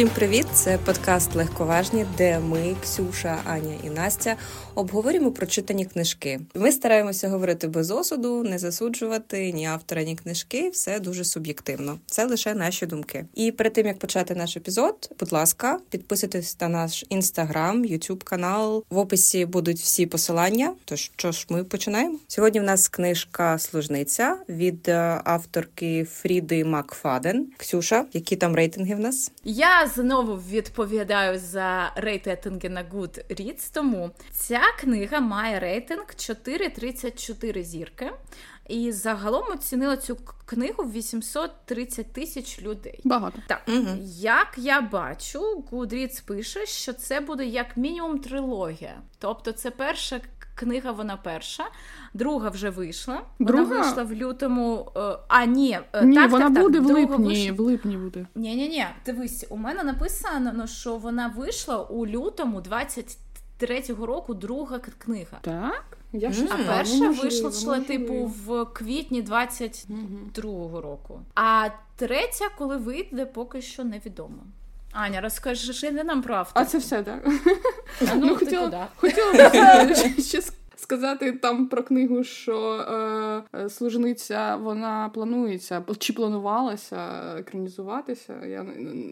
Всім привіт! Це подкаст Легковажні, де ми, Ксюша, Аня і Настя, обговорюємо прочитані книжки. Ми стараємося говорити без осуду, не засуджувати ні автора, ні книжки. Все дуже суб'єктивно. Це лише наші думки. І перед тим як почати наш епізод, будь ласка, підписуйтесь на наш інстаграм, ютуб канал. В описі будуть всі посилання. Тож що ж, ми починаємо. Сьогодні в нас книжка Служниця від е, авторки Фріди Макфаден. Ксюша, які там рейтинги в нас? Я знову відповідаю за рейтинги на Goodreads, тому ця книга має рейтинг 4,34 зірки. І загалом оцінила цю книгу 830 тисяч людей. Багато. Так, угу. як я бачу, Goodreads пише, що це буде як мінімум трилогія. Тобто, це перша книга, вона перша, друга вже вийшла. Друга? Вона вийшла в лютому. Е, а ні, е, ні, так, вона так, буде так, в липні. Вийшла... В липні буде. Ні, ні, ні. Дивись, у мене написано, ну, що вона вийшла у лютому 23-го року. Друга книга. Так. Я mm. А перша можливо, вийшла можливо. типу в квітні 22-го mm-hmm. року. А третя, коли вийде, поки що невідомо. Аня, розкажи не нам про авто. А це все, так? А, ну, ну хотіла, хотіла ще сказати там про книгу, що е, служниця вона планується чи планувалася екранізуватися. Я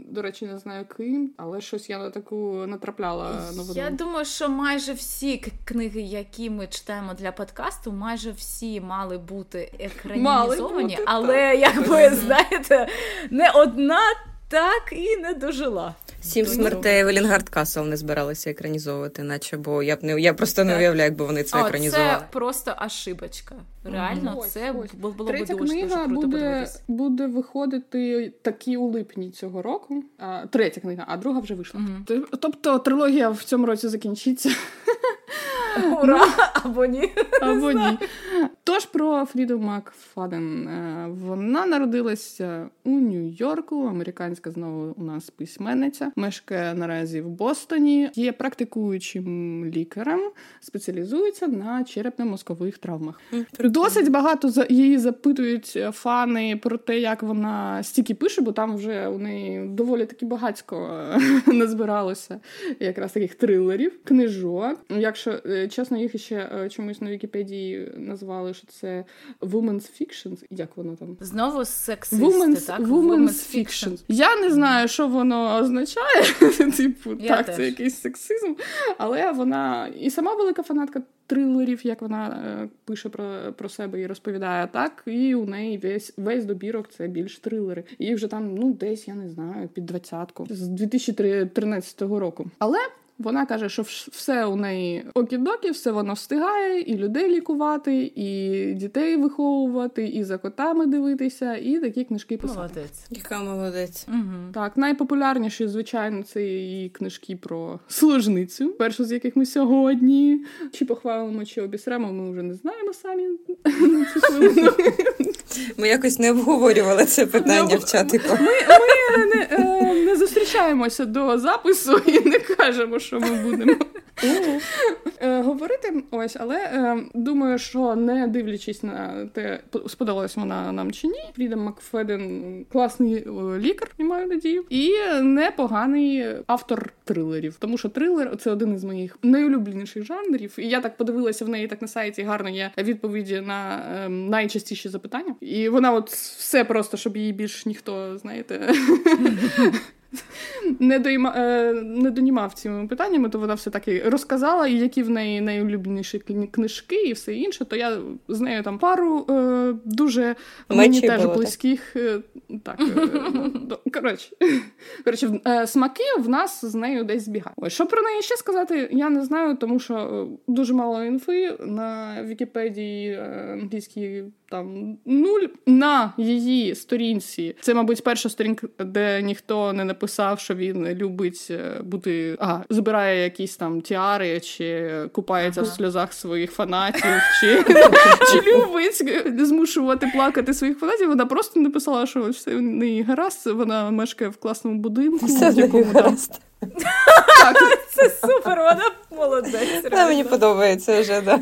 до речі не знаю ким, але щось я на таку натрапляла новину. Я думаю, що майже всі книги, які ми читаємо для подкасту, майже всі мали бути екранізовані, мали бути, але якби знаєте, не одна так і не дожила. Сім смертей Евелін Гардкасл не збиралися екранізовувати, наче бо я б не я просто не уявляю, якби вони це О, екранізували. Це просто ошибочка. Реально, ось, це ось. було Третя б дуже, книга дуже круто буде подивитись. буде виходити такі у липні цього року. А, Третя книга, а друга вже вийшла. Угу. Тобто трилогія в цьому році закінчиться. Ура! Або ні. Або ні. Тож про Фріду Макфаден. Вона народилася у Нью-Йорку. Американська знову у нас письменниця. Мешкає наразі в Бостоні. Є практикуючим лікарем, спеціалізується на черепно-мозкових травмах. Досить багато її запитують фани про те, як вона стільки пише, бо там вже у неї доволі таки багатько назбиралося якраз таких трилерів, книжок. Якщо чесно, їх ще чомусь на Вікіпедії назвали, що це Women's Fiction. Як воно там? Знову сексисти, Women's, так? Women's, Women's Fiction. Fiction. Я не знаю, що воно означає. Типу, Я так, теж. це якийсь сексизм. Але вона і сама велика фанатка трилерів, як вона е, пише про про себе і розповідає так. І у неї весь весь добірок це більш трилери. І вже там, ну, десь, я не знаю, під двадцятку з 2013 року. Але. Вона каже, що все у неї окідокі, все вона встигає, і людей лікувати, і дітей виховувати, і за котами дивитися, і такі книжки писати. Молодець. Яка молодець. Угу. Так, найпопулярніші, звичайно, це її книжки про служницю. Першу з яких ми сьогодні чи похвалимо, чи обісремо, ми вже не знаємо самі. Ми якось не обговорювали це питання в чатику. Ми, ми не, е, не зустрічаємося до запису і не кажемо, що ми будемо. Е, говорити ось, але е, думаю, що не дивлячись на те, сподобалась вона нам чи ні. Фріда Макфеден класний е, лікар, я маю надію, і непоганий автор трилерів. Тому що трилер це один із моїх найулюбленіших жанрів. І я так подивилася в неї так на сайті. Гарно є відповіді на е, найчастіші запитання. І вона, от все просто, щоб її більш ніхто, знаєте. Не доїма, е, не донімав цими питаннями, то вона все таки розказала, і які в неї найулюбленіші книжки і все інше, то я з нею там пару е, дуже мені теж було, близьких. Е, так коротше, коротше, смаки в нас з нею десь збігають. Ось що про неї ще сказати, я не знаю, тому що дуже мало інфи на Вікіпедії англійській там нуль на її сторінці. Це, мабуть, перша сторінка, де ніхто не написав, що він любить бути а, збирає якісь там тіари, чи купається ага. в сльозах своїх фанатів, чи чи любить змушувати плакати своїх фанатів. Вона просто написала, що все в неї гаразд. Вона мешкає в класному будинку, в якому там Це супер, вона молодець. Мені подобається вже, да.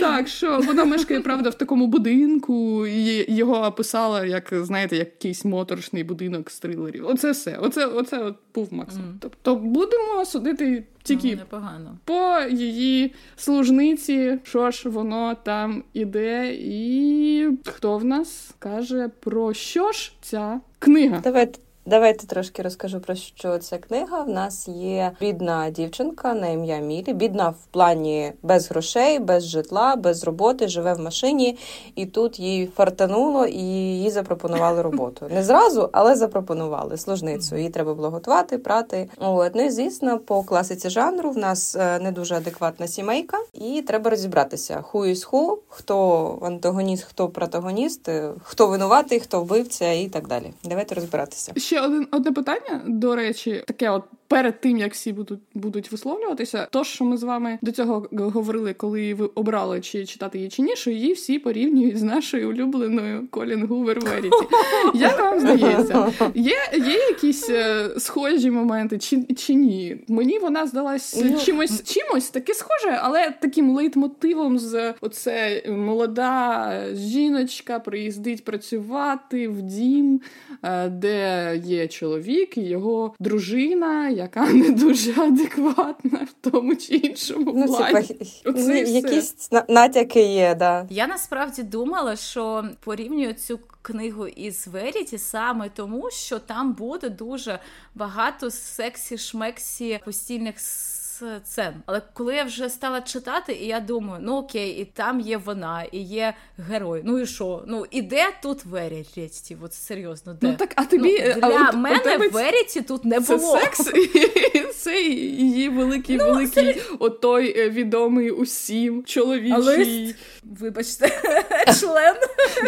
Так, що вона мешкає, правда, в такому будинку, і його описала, як, знаєте, якийсь моторшний будинок з трилерів. Оце все. Оце оце от був максимум. Mm. Тобто будемо судити тільки ну, по її служниці, що ж воно там іде, і хто в нас каже про що ж ця книга? Давайте Давайте трошки розкажу про що ця книга. В нас є бідна дівчинка на ім'я Мілі. Бідна в плані без грошей, без житла, без роботи, живе в машині, і тут їй фартануло, і їй запропонували роботу. Не зразу, але запропонували служницю. Їй треба було готувати, прати. От, ну і звісно, по класиці жанру в нас е, не дуже адекватна сімейка, і треба розібратися: ху із ху, хто антагоніст, хто протагоніст, е, хто винуватий, хто вбивця і так далі. Давайте розбиратися ще один одне питання, до речі, таке от перед тим як всі будуть будуть висловлюватися, то що ми з вами до цього говорили, коли ви обрали чи читати її чи ні, що її всі порівнюють з нашою улюбленою Колін Гувер Веріті. Як вам здається, є є якісь е, схожі моменти, чи чи ні? Мені вона здалась ну, чимось чимось таке схоже, але таким лейтмотивом з оце молода жіночка приїздить працювати в дім, е, де є чоловік і його дружина яка не дуже адекватна в тому чи іншому ну, плані. Оце якісь натяки є, да. Я насправді думала, що порівнюю цю книгу із Веріті саме тому, що там буде дуже багато сексі-шмексі постільних сцен. Але коли я вже стала читати, і я думаю, ну окей, і там є вона, і є герой. Ну і що? Ну і де тут Веріті? От серйозно, де? Ну так, а тобі ну, для а мене тебе... Веріті тут не це було. Секс, це її великий, ну, великий, це... отой е, відомий усім чоловічий. Лист, вибачте, член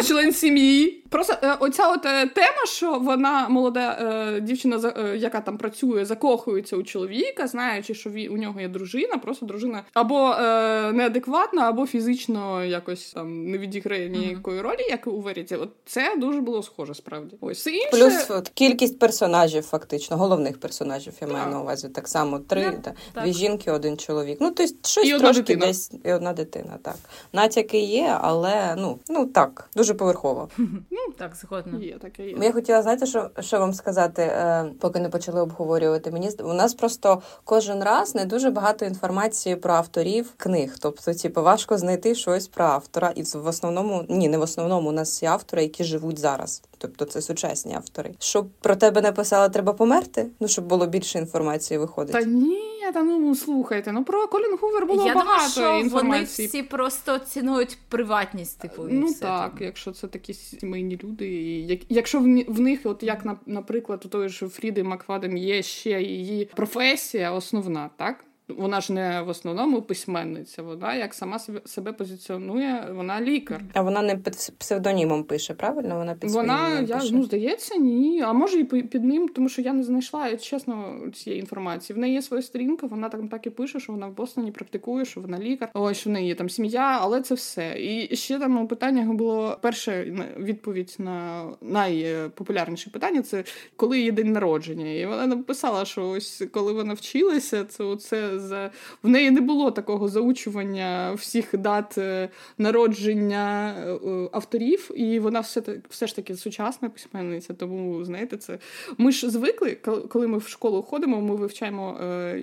член сім'ї. Просто е, оця от е, тема, що вона молода е, дівчина, е, яка там працює, закохується у чоловіка, знаючи, що він, у нього є дружина, просто дружина або е, неадекватна, або фізично якось там не відіграє ніякої ролі, як у Веріті. От це дуже було схоже, справді. Ось все інше... плюс от, кількість персонажів, фактично, головних персонажів. Я маю на увазі так само три yeah, та, так. дві жінки, один чоловік. Ну тобто щось і трошки дитина. десь і одна дитина. Так натяки є, але ну ну так дуже поверхово. Ну так, згодна. Є таке є. Я хотіла знаєте, що що вам сказати, е, поки не почали обговорювати. Мені у нас просто кожен раз не дуже багато інформації про авторів книг. Тобто, типу, важко знайти щось про автора, і в основному ні, не в основному у нас є автори, які живуть зараз. Тобто це сучасні автори. Щоб про тебе написали, треба померти. Ну щоб було більше інформації виходить. Та ні, та ну слухайте. Ну про Колін Гувер було Я багато думаю, що інформації. Вони всі просто цінують приватність. Типу, і ну все так, там. якщо це такі сімейні люди, і як якщо в них, от як наприклад, у той ж Фріди Макфаден є ще її професія основна, так вона ж не в основному письменниця. Вона як сама себе позиціонує, вона лікар. А вона не під псевдонімом пише, правильно? Вона під вона я пише? ну здається, ні. А може і під ним, тому що я не знайшла чесно цієї інформації. В неї є своя сторінка, вона там так і пише, що вона в Бостоні практикує, що вона лікар. Ось що в неї є там сім'я, але це все. І ще там у питаннях було перше відповідь на найпопулярніше питання: це коли її день народження. І вона написала, що ось коли вона вчилася, це оце з в неї не було такого заучування всіх дат е, народження е, е, авторів, і вона все все ж таки сучасна письменниця. Тому знаєте, це ми ж звикли, коли ми в школу ходимо, ми вивчаємо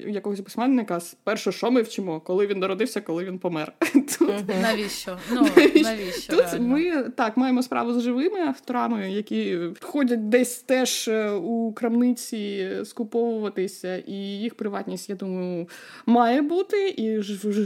якогось письменника. Перше, що ми вчимо, коли він народився, коли він помер. Навіщо? Ну, навіщо? Тут ми так маємо справу з живими авторами, які ходять десь теж у крамниці скуповуватися, і їх приватність, я думаю, має бути, і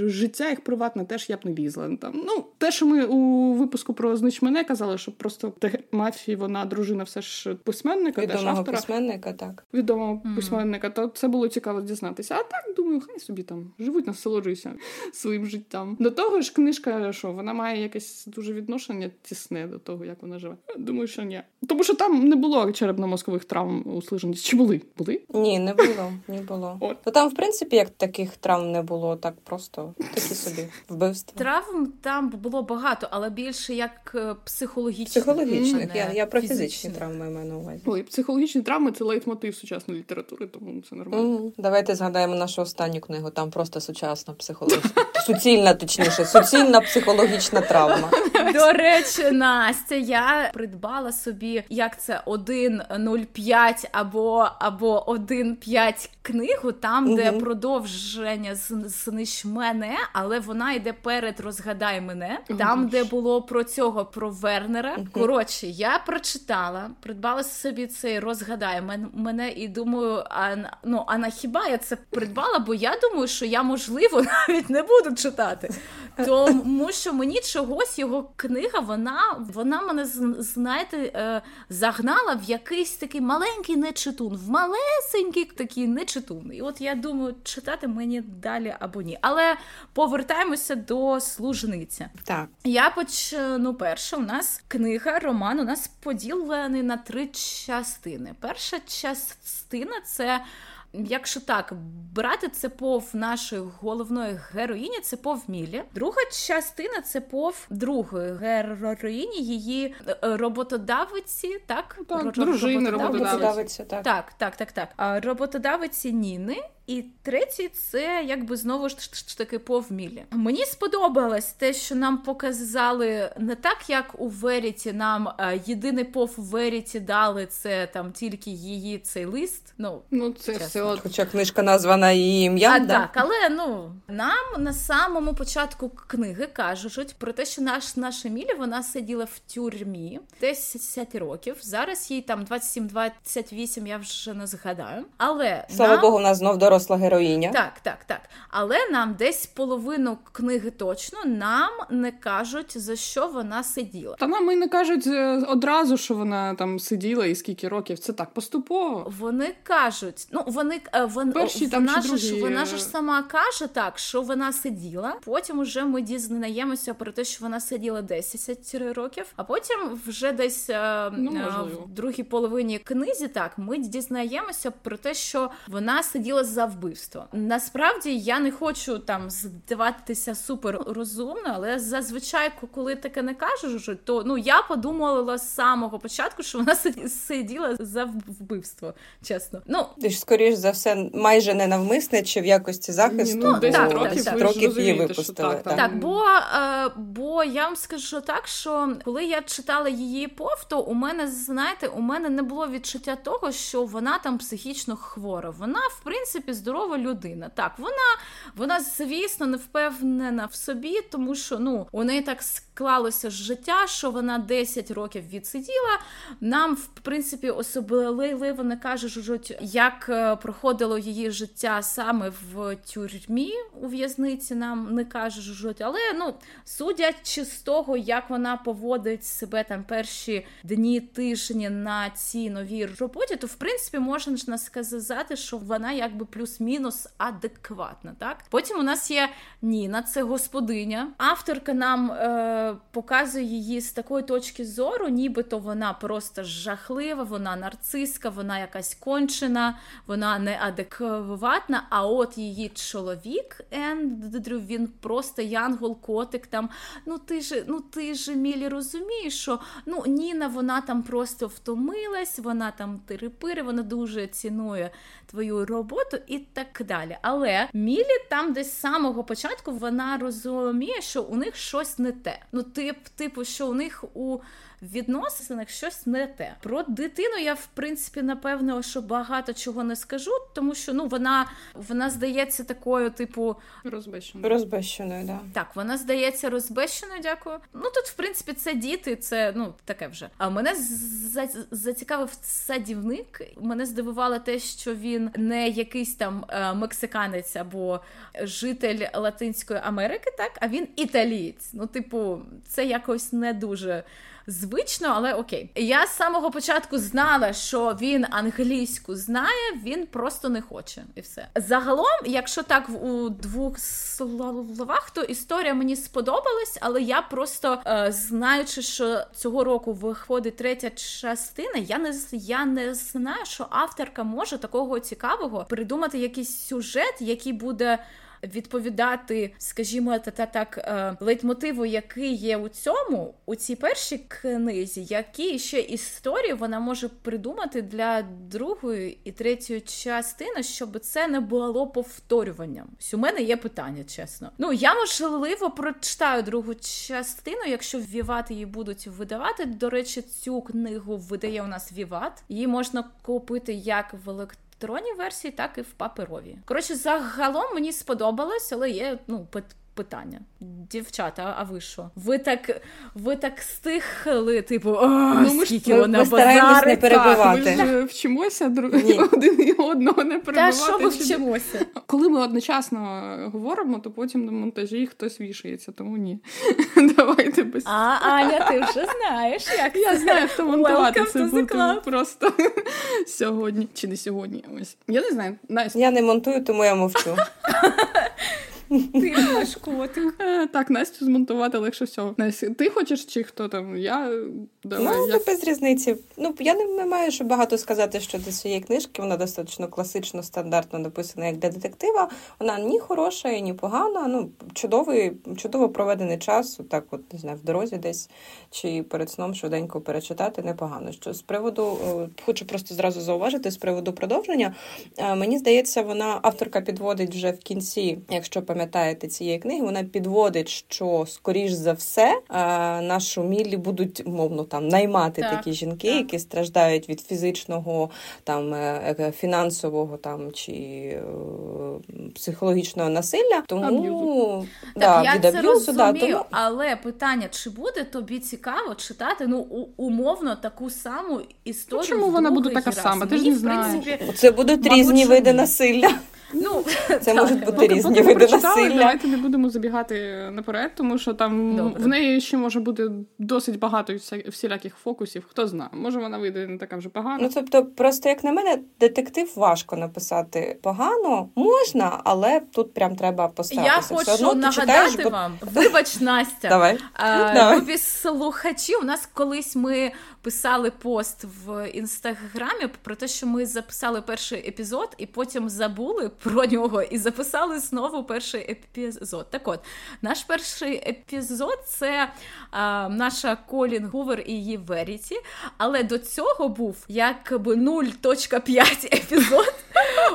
життя їх приватне теж я б не лізла. Там ну те, що ми у випуску про знич мене казали, що просто мафії вона дружина, все ж письменника, відомого теж автора, письменника, так відомого mm-hmm. письменника. То це було цікаво дізнатися. А так думаю, хай собі там живуть, насолоджуються своїм життям. До того ж, книжка, що вона має якесь дуже відношення тісне до того, як вона живе. Думаю, що ні. Тому що там не було черепно-мозкових травм у слиженості. Чи були? Були? Ні, не було. Не було. От. То там, в принципі, як таких травм не було так просто, такі собі вбивства. Травм там було багато, але більше як е, психологічних. Психологічних. Я я про фізичні травми маю на увазі. Ой, психологічні травми це лейтмотив сучасної літератури, тому це нормально. Mm. Давайте згадаємо нашу останню книгу. Там просто сучасна психологічна. Суцільна, точніше, суцільна психологічна травма. До речі, Настя, я придбала собі, як це 1.05 або або 1.5 книгу, там, де угу. продовження знищ мене, але вона йде перед розгадай мене. Там, де було про цього про Вернера. Угу. Коротше, я прочитала, придбала собі цей розгадай мене і думаю, а ну а на хіба я це придбала? Бо я думаю, що я можливо навіть не буду читати. Тому що мені чогось його книга, вона вона мене знаєте, е, загнала в якийсь такий маленький нечитун, в малесенький такий нечитун. І от я думаю, читати мені далі або ні. Але повертаємося до служниця. Так. Я почну перше. У нас книга, роман у нас поділений на три частини. Перша частина це. Якщо так брати це пов нашої головної героїні, це пов Мілі. Друга частина це пов другої героїні, її е, роботодавиці, так? так Дружини роботодавиці. Так, так, так, так. так. Роботодавиці Ніни. І третій це якби знову ж таки повмілі. Мені сподобалось те, що нам показали не так, як у Веріті. Нам е, єдиний пов у Веріті дали це там тільки її цей лист. Ну ну це чесно. все от... хоча книжка названа її ім'ям. да? Так, але ну нам на самому початку книги кажуть про те, що наш наша Мілі вона сиділа в тюрмі 10 років. Зараз їй там 27-28, я вже не згадаю. Але слава нам... Богу, у нас знов доросла героїня. Так, так, так. Але нам десь половину книги точно нам не кажуть за що вона сиділа. Та нам і не кажуть е, одразу, що вона там сиділа і скільки років. Це так поступово. Вони кажуть, ну вони е, вон, Перші, вона там, ж другі... вона ж сама каже так, що вона сиділа. Потім уже ми дізнаємося про те, що вона сиділа 10 років, а потім вже десь е, ну, в другій половині книзі так ми дізнаємося про те, що вона сиділа за вбивство. Насправді я не хочу там здаватися супер розумно, але зазвичай, коли таке не кажеш, то ну я подумала з самого початку, що вона сиділа за вбивство. Чесно, ну ти ж скоріш за все, майже не навмисне чи в якості захисту ну, 10 так, років, так, років її випустили. Так, так. так, бо е, бо я вам скажу так, що коли я читала її пов, то у мене знаєте, у мене не було відчуття того, що вона там психічно хвора. Вона в принципі здорова людина. Так, вона, вона, звісно, не впевнена в собі, тому що ну у неї так склалося життя, що вона 10 років відсиділа. Нам, в принципі, особливо не кажуть, як е, проходило її життя саме в тюрмі у в'язниці. Нам не кажуть, але ну судячи з того, як вона поводить себе там перші дні, тижні на цій новій роботі, то в принципі можна сказати, що вона якби плюс-мінус адекватна. Так, потім у нас є Ніна, це господиня. Авторка нам. Е- показує її з такої точки зору, нібито вона просто жахлива, вона нарциска, вона якась кончена, вона неадекватна. А от її чоловік Ендрю, він просто янгол-котик. Там ну ти ж, ну ти ж Мілі розумієш, що ну Ніна вона там просто втомилась, вона там терепири, вона дуже цінує твою роботу і так далі. Але Мілі там десь з самого початку вона розуміє, що у них щось не те. Ну, тип, типу, що у них у відносинах щось не те. Про дитину я в принципі напевно, що багато чого не скажу, тому що ну вона вона здається такою, типу, розбещеною. Розбещеною, да. Так, вона здається розбещеною. Дякую. Ну тут, в принципі, це діти, це ну таке вже. А мене зацікавив садівник. Мене здивувало те, що він не якийсь там е, мексиканець або житель Латинської Америки, так а він італієць. Ну, типу, це якось не дуже звично, але окей. Я з самого початку знала, що він англійську знає, він просто не хоче. І все. Загалом, якщо так у двох словах, то історія мені сподобалась, але я просто е, знаючи, що цього року виходить третя частина, я не я не знаю, що авторка може такого цікавого придумати якийсь сюжет, який буде відповідати, скажімо, та, та так е, лейтмотиву, який є у цьому, у цій першій книзі, які ще історії вона може придумати для другої і третьої частини, щоб це не було повторюванням. У мене є питання, чесно. Ну я можливо прочитаю другу частину, якщо Віват її будуть видавати. До речі, цю книгу видає у нас Віват. Її можна купити як в електронній електронній версії, так і в паперовій. Коротше, загалом мені сподобалось, але є ну питання. Дівчата, а ви що? Ви так ви так стихли, типу, о, ну, ми скільки ми, вона ми стараємось не перебивати. Так, ми ж вчимося друг... один і одного не перебивати. Та що ви вчимося? Коли ми одночасно говоримо, то потім на монтажі хтось вішається, тому ні. Давайте без А, Аня, ти вже знаєш, як я знаю, хто монтувати це буде просто сьогодні. Чи не сьогодні? Ось я не знаю. Настя. Я не монтую, тому я мовчу. Ти наш котик. Е, так, Настю змонтувати легше всього. Настя, ти хочеш чи хто там? Я Давай, Ну, я... без різниці. Ну, я не, не маю що багато сказати щодо цієї книжки. Вона достатньо класично, стандартно написана як для детектива. Вона ні хороша, ні погана. Ну, чудовий, чудово проведений час, так от не знаю, в дорозі десь чи перед сном швиденько перечитати непогано. Що з приводу, хочу просто зразу зауважити з приводу продовження. Мені здається, вона авторка підводить вже в кінці, якщо пам'ятаєте цієї книги, вона підводить, що скоріш за все нашу Міллі будуть мовно там наймати так, такі жінки, так. які страждають від фізичного, там е, е, фінансового там чи е, психологічного насилля. Тому да, так, я це аб'юзу, розумію, да, тому... але питання: чи буде тобі цікаво читати ну умовно таку саму історію? Ну, чому вона буде така сама? Ти ж не знаєш. Це будуть різні види насилля. Ну, Це можуть бути різні види насилля. Давайте не будемо забігати наперед, тому що там Добре. в неї ще може бути досить багато всіляких фокусів. Хто знає, може вона вийде не така вже погана. Ну тобто, просто як на мене, детектив важко написати погано можна, але тут прям треба поставитися. Я хочу нагадати читаєш, бо... вам. Вибач, Настя. Давай. А, Давай. Любі слухачі. У нас колись ми писали пост в інстаграмі про те, що ми записали перший епізод, і потім забули про нього і записали знову перший епізод. Так от, наш перший епізод це а, наша Колін Гувер і її Веріті. Але до цього був якби 0.5 епізод.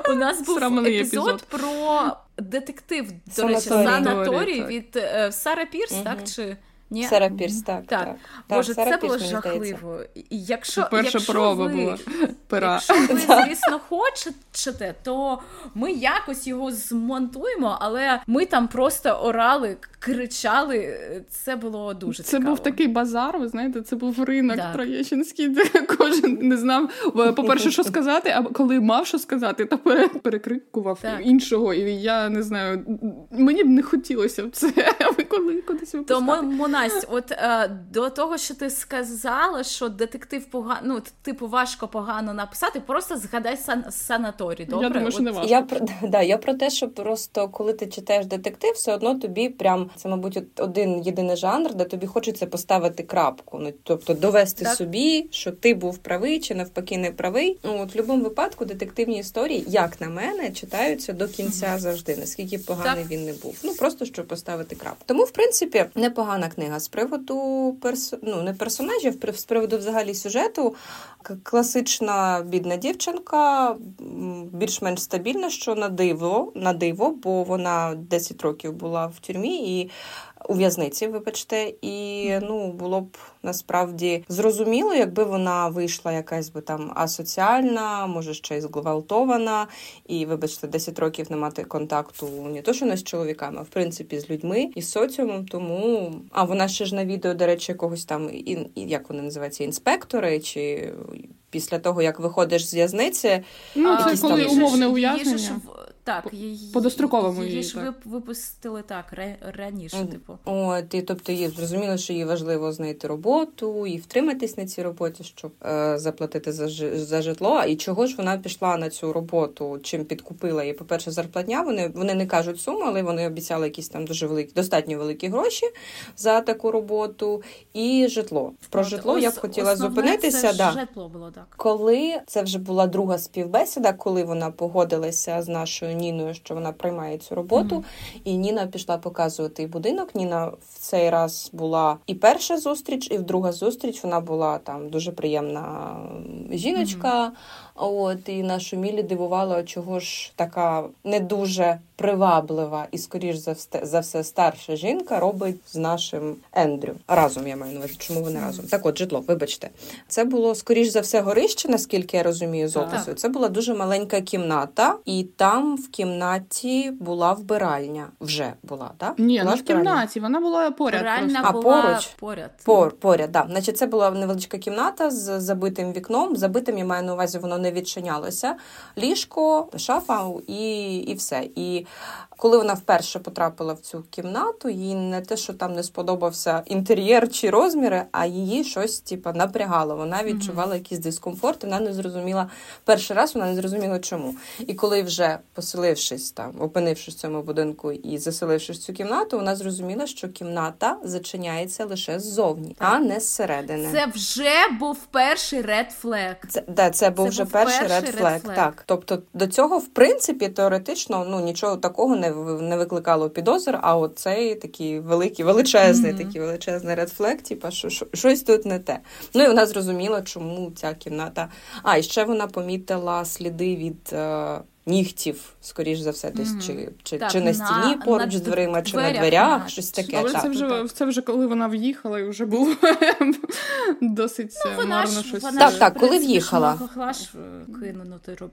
У нас був епізод, епізод про детектив, до речі, санаторій від е, Сара Пірс, угу. так? чи... Ні? Сара Пірс, так. Так. так. Боже, Сара це було жахливо. Якщо, Перша якщо проба ви, була пера. Якщо ви, звісно, хочете, то ми якось його змонтуємо, але ми там просто орали, кричали. Це було дуже цікаво. Це був такий базар, ви знаєте, це був ринок так. Троєщинський, де кожен не знав, по-перше, що сказати, а коли мав що сказати, то перекрикував так. іншого. І я не знаю, мені б не хотілося б це, коли кудись випускати. Тому Настя, от е, до того, що ти сказала, що детектив погано, ну, типу, важко погано написати, просто згадай сан- санаторій. Добре? Я думаю, що не важко. Я про да, я про те, що просто коли ти читаєш детектив, все одно тобі прям це, мабуть, один єдиний жанр, де тобі хочеться поставити крапку. Ну тобто довести так. собі, що ти був правий чи навпаки не правий. Ну от в будь-якому випадку детективні історії, як на мене, читаються до кінця завжди, наскільки поганий так. він не був. Ну просто щоб поставити крапку. Тому, в принципі, непогана книга. З приводу перс... ну, не персонажів, з приводу взагалі сюжету. Класична бідна дівчинка, більш-менш стабільна, що на диво, на диво, бо вона 10 років була в тюрмі і у в'язниці, вибачте, і ну було б насправді зрозуміло, якби вона вийшла якась би там асоціальна, може ще й зґвалтована, і, вибачте, 10 років не мати контакту не то, що не з чоловіками, а в принципі з людьми і з соціумом. Тому а вона ще ж на відео, до речі, якогось там і як вони називаються, інспектори чи. Після того, як виходиш з в'язниці, ну, це коли там... умовне ув'язнення. Так, її, по достроковому її ж так. випустили так раніше. Типу, от і тобто їй зрозуміло, що їй важливо знайти роботу і втриматись на цій роботі, щоб е, заплатити за за житло. І чого ж вона пішла на цю роботу? Чим підкупила її? По перше, зарплатня. Вони вони не кажуть суму, але вони обіцяли якісь там дуже великі, достатньо великі гроші за таку роботу і житло. Про от, житло ос, я б хотіла зупинитися. Це да. Житло було так, коли це вже була друга співбесіда, коли вона погодилася з нашою Ніною, що вона приймає цю роботу, mm-hmm. і Ніна пішла показувати будинок. Ніна в цей раз була і перша зустріч, і в друга зустріч вона була там дуже приємна жіночка. Mm-hmm. От і нашу Мілі дивувало, чого ж така не дуже приваблива і, скоріш за все, за все старша жінка робить з нашим Ендрю. Разом я маю на увазі, чому вони разом. Так, от житло, вибачте, це було скоріш за все горище, наскільки я розумію, з опису. Це була дуже маленька кімната, і там в кімнаті була вбиральня. Вже була так? Ні, була не в кімнаті. Вона була поряд. Вбиральня а була поруч поряд. Пор, поряд, да. Значить, це була невеличка кімната з забитим вікном. Забитим я маю на увазі, воно не відчинялося. Ліжко, шафа і, і все. І коли вона вперше потрапила в цю кімнату, їй не те, що там не сподобався інтер'єр чи розміри, а її щось типу, напрягало. Вона відчувала якийсь дискомфорт, вона не зрозуміла перший раз, вона не зрозуміла чому. І коли вже поселившись там, опинившись в цьому будинку і заселившись в цю кімнату, вона зрозуміла, що кімната зачиняється лише ззовні, а не зсередини. Це вже був перший ред флег. Це да, це був це вже був перший ред флег. Так, тобто до цього, в принципі, теоретично, ну нічого такого не не викликало підозр, а от цей такий великий, величезний, mm-hmm. такий величезний редфлек, типу, що, що щось тут не те. Ну і вона зрозуміла, чому ця кімната. А і ще вона помітила сліди від. Е, нігтів, скоріш за все, десь mm-hmm. чи чи, так, чи на стіні на, поруч на з дверима, чи на дверях, на... щось таке. Але так. це вже це вже коли вона в'їхала, і вже було досить ну, вона марно ж, щось. Вона так, так, коли в'їхала.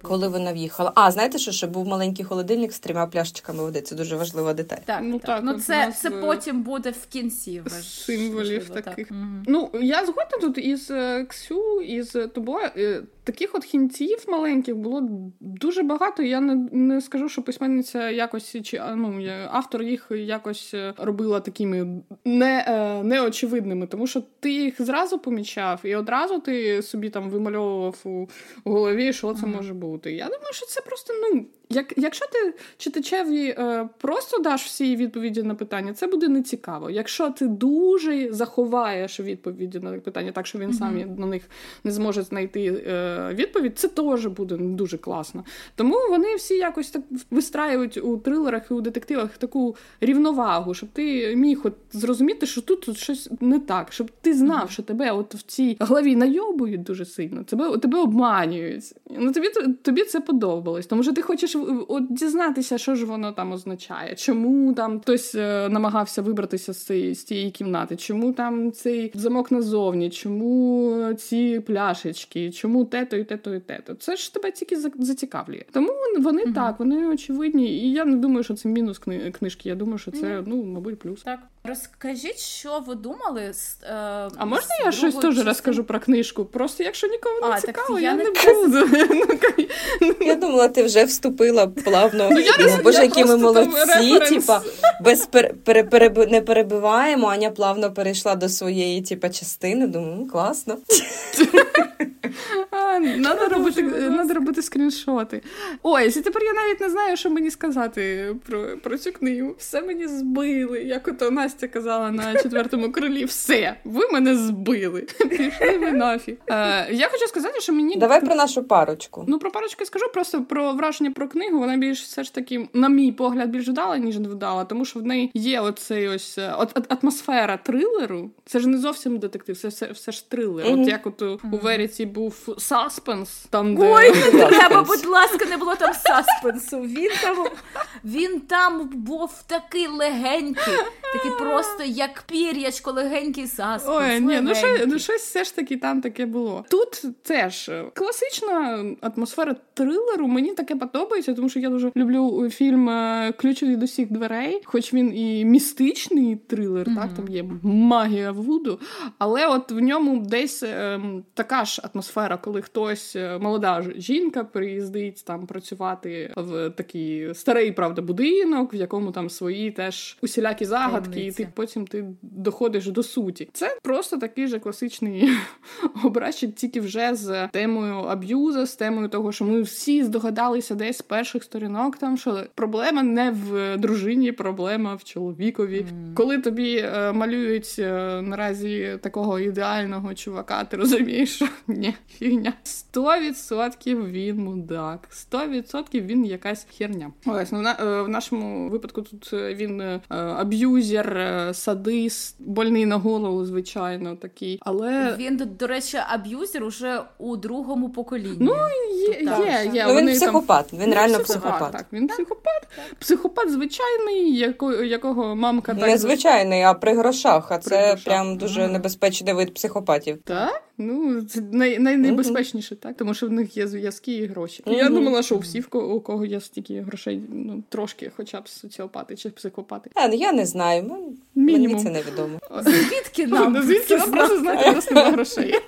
Коли вона в'їхала. А, знаєте, що ще був маленький холодильник з трьома пляшечками води. Це дуже важлива деталь. Так, ну, так. ну це це потім буде в кінці. Символів таких. Ну, я згодна тут із е, Ксю, із тобою. Е, таких от хінців маленьких було дуже багато. Я не не скажу, що письменниця якось чи ну, автор їх якось е, робила такими не, е, неочевидними, тому що ти їх зразу помічав, і одразу ти собі там вимальовував у голові, що це може бути. Я думаю, що це просто ну. Як, Якщо ти читачеві е, просто даш всі відповіді на питання, це буде нецікаво. Якщо ти дуже заховаєш відповіді на питання, так що він mm-hmm. сам на них не зможе знайти е, відповідь, це теж буде дуже класно. Тому вони всі якось так вистраюють у трилерах і у детективах таку рівновагу, щоб ти міг от зрозуміти, що тут, тут щось не так, щоб ти знав, mm-hmm. що тебе от в цій главі найобують дуже сильно, тебе тебе обманюють. Ну тобі тобі це подобалось, тому що ти хочеш от дізнатися, що ж воно там означає, чому там хтось е, намагався вибратися з цієї з тієї кімнати, чому там цей замок назовні, чому ці пляшечки, чому те-то і те-то і те-то. Це ж тебе тільки зацікавлює. Тому вони угу. так, вони очевидні. І я не думаю, що це мінус книжки. Я думаю, що це ну, мабуть, плюс. Так. Розкажіть, що ви думали з е, А можна з я щось теж розкажу про книжку? Просто якщо нікого не а, цікаво, я, я не буду. Ну, я думала, ти вже вступила плавно. Ну, я Боже, які ми молодці, типа без не перебиваємо. Аня плавно перейшла до своєї типа частини. Думаю, класно. Надо робити надо робити скріншоти. Ой, і тепер я навіть не знаю, що мені сказати про про цю книгу. Все мені збили. Як ото Настя казала на четвертому крилі. Все, ви мене збили. Пішли ви нафіг. Е, Я хочу сказати, що мені. Давай про нашу парочку. Ну, про парочку скажу просто про враження про книгу. Вона більш все ж таки, на мій погляд, більш вдала, ніж не вдала, тому що в неї є оцей ось е, атмосфера трилеру. Це ж не зовсім детектив, це все все ж трилер. От як от у Веріті був саспенс. Там, де... Ой, не треба, будь ласка, не було там саспенсу. Він там він там був такий легенький, такий просто як пір'ячко, легенький саспенс. Ой, ні, ну, що, ну щось все ж таки там таке було. Тут теж класична атмосфера трилеру. Мені таке подобається, тому що я дуже люблю фільм е, Ключ від усіх дверей, хоч він і містичний трилер, mm-hmm. так там є магія Вуду, але от в ньому десь ем, така ж атмосфера атмосфера, коли хтось е, молода жінка приїздить там працювати в такий старий правда будинок, в якому там свої теж усілякі загадки, Темниці. і ти потім ти доходиш до суті. Це просто такий же класичний образчик, тільки вже з темою аб'юза, з темою того, що ми всі здогадалися десь з перших сторінок, там що проблема не в дружині, проблема в чоловікові. Mm. Коли тобі е, малюють е, наразі такого ідеального чувака, ти розумієш, що ні, фігня. Сто відсотків він мудак, сто відсотків він якась херня. Ось ну, на, е, в нашому випадку тут е, він е, аб'юзер, е, садист, больний на голову, звичайно, такий. Але він до речі, аб'юзер уже у другому поколінні. Ну є, є, є. Ну, Він психопат. Він, він реально психопат. психопат. Так, він психопат, психопат звичайний, яко, якого мамка так... Не звичайний, а при грошах. А при це грошах. прям дуже mm. небезпечний вид психопатів. Так? Ну, це най, найнебезпечніше, так, тому що в них є зв'язки і гроші. Mm-hmm. Я думала, що у всіх, у кого є стільки грошей, ну трошки, хоча б соціопати чи психопати. А, я не знаю. Мінімум. Мені це невідомо. Звідки нам? Звідки нам просто знати, у нас немає грошей.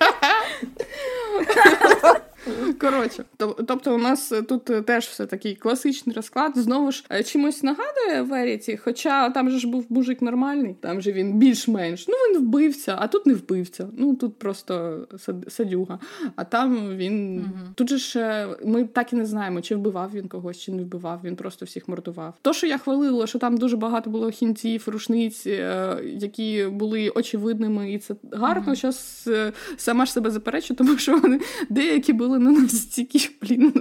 Коротше, тобто, у нас тут теж все такий класичний розклад. Знову ж е, чимось нагадує Веріті, хоча там же ж був мужик нормальний, там же він більш-менш. Ну він вбивця, а тут не вбивця. Ну тут просто садюга. А там він угу. тут же ж е, ми так і не знаємо, чи вбивав він когось, чи не вбивав. Він просто всіх мордував. То, що я хвалила, що там дуже багато було хінтів, рушниць, е, які були очевидними, і це гарно. Зараз угу. сама ж себе заперечу, тому що вони деякі були були не настільки, блін.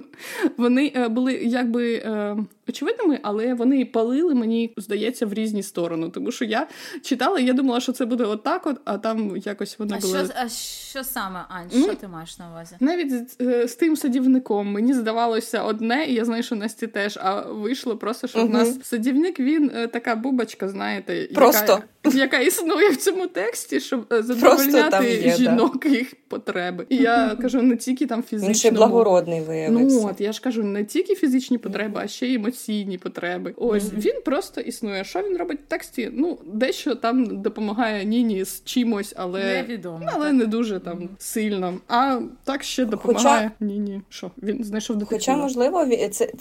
Вони е, були якби е, очевидними, але вони палили, мені здається, в різні сторони. Тому що я читала, і я думала, що це буде отак, от, а там якось воно було. Що, а що саме, Ань, ну, що ти маєш на увазі? Навіть з, е, з тим садівником мені здавалося одне, і я знаю, що Насті теж, а вийшло просто, що угу. в нас садівник він така бубочка, знаєте, просто. Яка, яка існує в цьому тексті, щоб задовольняти жінок да. їх потреби. І я кажу, не тільки там фізично. Він ще благородний виявився. Ну от я ж кажу, не тільки фізичні потреби, а ще й емоційні потреби. Ось mm-hmm. він просто існує. Що він робить в тексті? Ну, дещо там допомагає Ніні з чимось, але Невідомо, але так. не дуже там mm-hmm. сильно. А так ще допомагає Хоча... Ніні. Що він знайшов детектива. Хоча можливо, це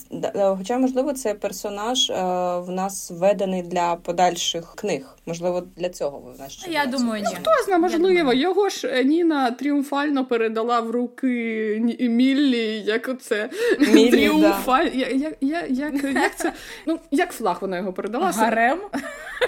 хоча можливо, це персонаж е, в нас введений для подальших книг. Можливо, для цього ви нас Я думаю, ні. Ну, хто знає, можливо, його ж Ніна тріумфально передала в руки Міллі, як оце тріумфаль. Да. Як, як, як, як це? Ну, як флаг вона його передала? Гарем?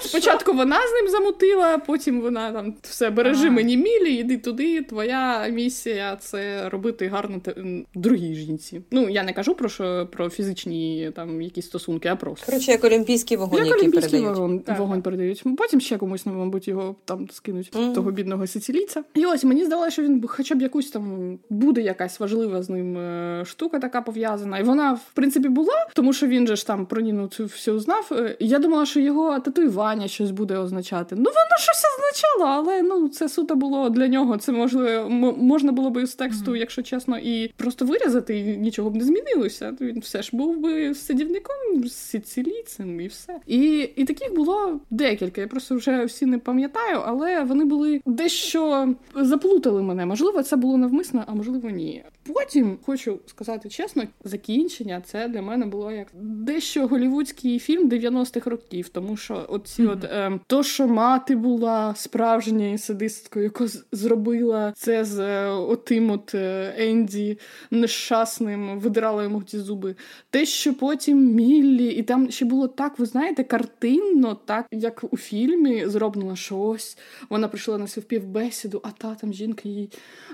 Спочатку вона з ним замутила, потім вона там все бережи ага. мені мілі, йди туди. Твоя місія це робити гарно те... другій жінці. Ну я не кажу про що про фізичні там якісь стосунки, а просто коротше, як олімпійський вогонь, як який олімпійський передають. вогонь, так. вогонь передають. Потім ще комусь, ну, мабуть, його там скинуть mm. того бідного сицилійця. І ось мені здалося, що він хоча б якусь там буде якась важлива з ним е, штука, така пов'язана. І вона в принципі була, тому що він же ж там про Ніну цю все знав. Е, я думала, що його татуювання Ваня щось буде означати. Ну, воно щось означало, але ну це суто було для нього. Це можливо можна було би з тексту, mm-hmm. якщо чесно, і просто вирізати, і нічого б не змінилося. Він все ж був би садівником, сицилійцем і все. І і таких було декілька. Я просто вже всі не пам'ятаю, але вони були дещо заплутали мене. Можливо, це було навмисно, а можливо, ні. Потім хочу сказати чесно, закінчення це для мене було як дещо голівудський фільм 90-х років, тому що от mm-hmm. от е, то, що мати була справжньою садисткою, яка зробила це з е, отим от е, Енді нещасним, видирала йому ті зуби. Те, що потім Міллі, і там ще було так, ви знаєте, картинно, так як у фільмі зроблено щось. Вона прийшла на співбесіду, а та там жінка їй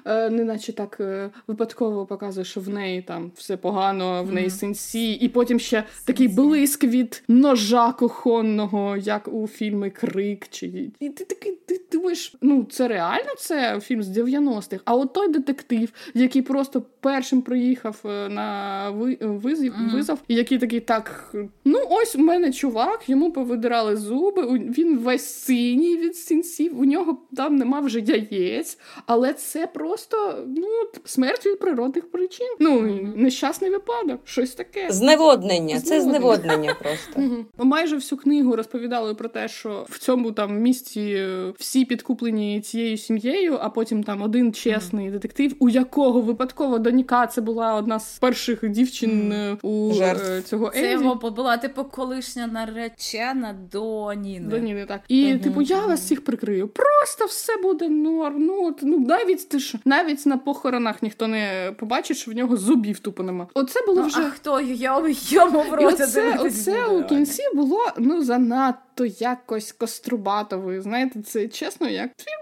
е, неначе так е, випадково показує, що в неї там все погано, в неї mm-hmm. сенсі, і потім ще такий блиск від ножа кухонного, як у фільмі Крик. Чи і ти такий ти думаєш, ну це реально це фільм з 90-х. А от той детектив, який просто першим приїхав е, на визів, mm. визов, і який такий так. Ну, ось у мене чувак, йому повидирали зуби. Він весь синій від сінців, у нього там нема вже яєць, але це просто ну смерть від природних причин. Ну нещасний випадок, щось таке. Зневоднення, зневоднення. Це зневоднення просто. Майже всю книгу розповідали про те, що в цьому там місті е, всі підкуплені цією сім'єю, а потім там один чесний детектив, у якого випадково донька це була одна з перших дівчин е, у Жертв. цього Енді. Це його була типу колишня наречена до Ніни. До Ніни, так. І угу. типу, я вас всіх прикрию. Просто все буде норм. Ну, ну навіть ти ж навіть на похоронах ніхто не побачить, що в нього зубів тупо нема. Оце було ну, вже. А хто йому в роті оце у кінці було ну занадто якось кострубато. Ви знаєте, це чесно, як фільм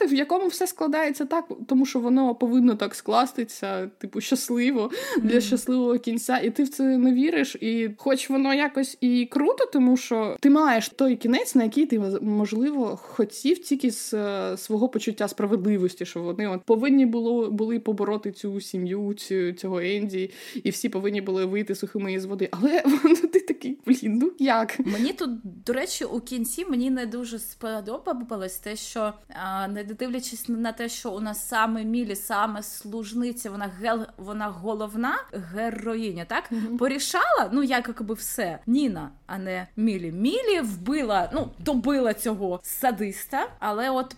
90-х, в якому все складається так, тому що воно повинно так скластися, типу, щасливо для щасливого кінця, і ти в це не віриш. І хоч воно якось і круто, тому що ти маєш той кінець, на який ти можливо хотів тільки з е, свого почуття справедливості, що вони от повинні було були побороти цю сім'ю, цю цього Енді, і всі повинні були вийти сухими із води. Але ти такий блін, ну як мені тут до речі речі, у кінці мені не дуже сподобалось те, що не дивлячись на те, що у нас саме Мілі, саме служниця, вона гел, вона головна героїня, так mm-hmm. порішала, ну як якби все Ніна, а не Мілі. Мілі вбила, ну добила цього садиста, але от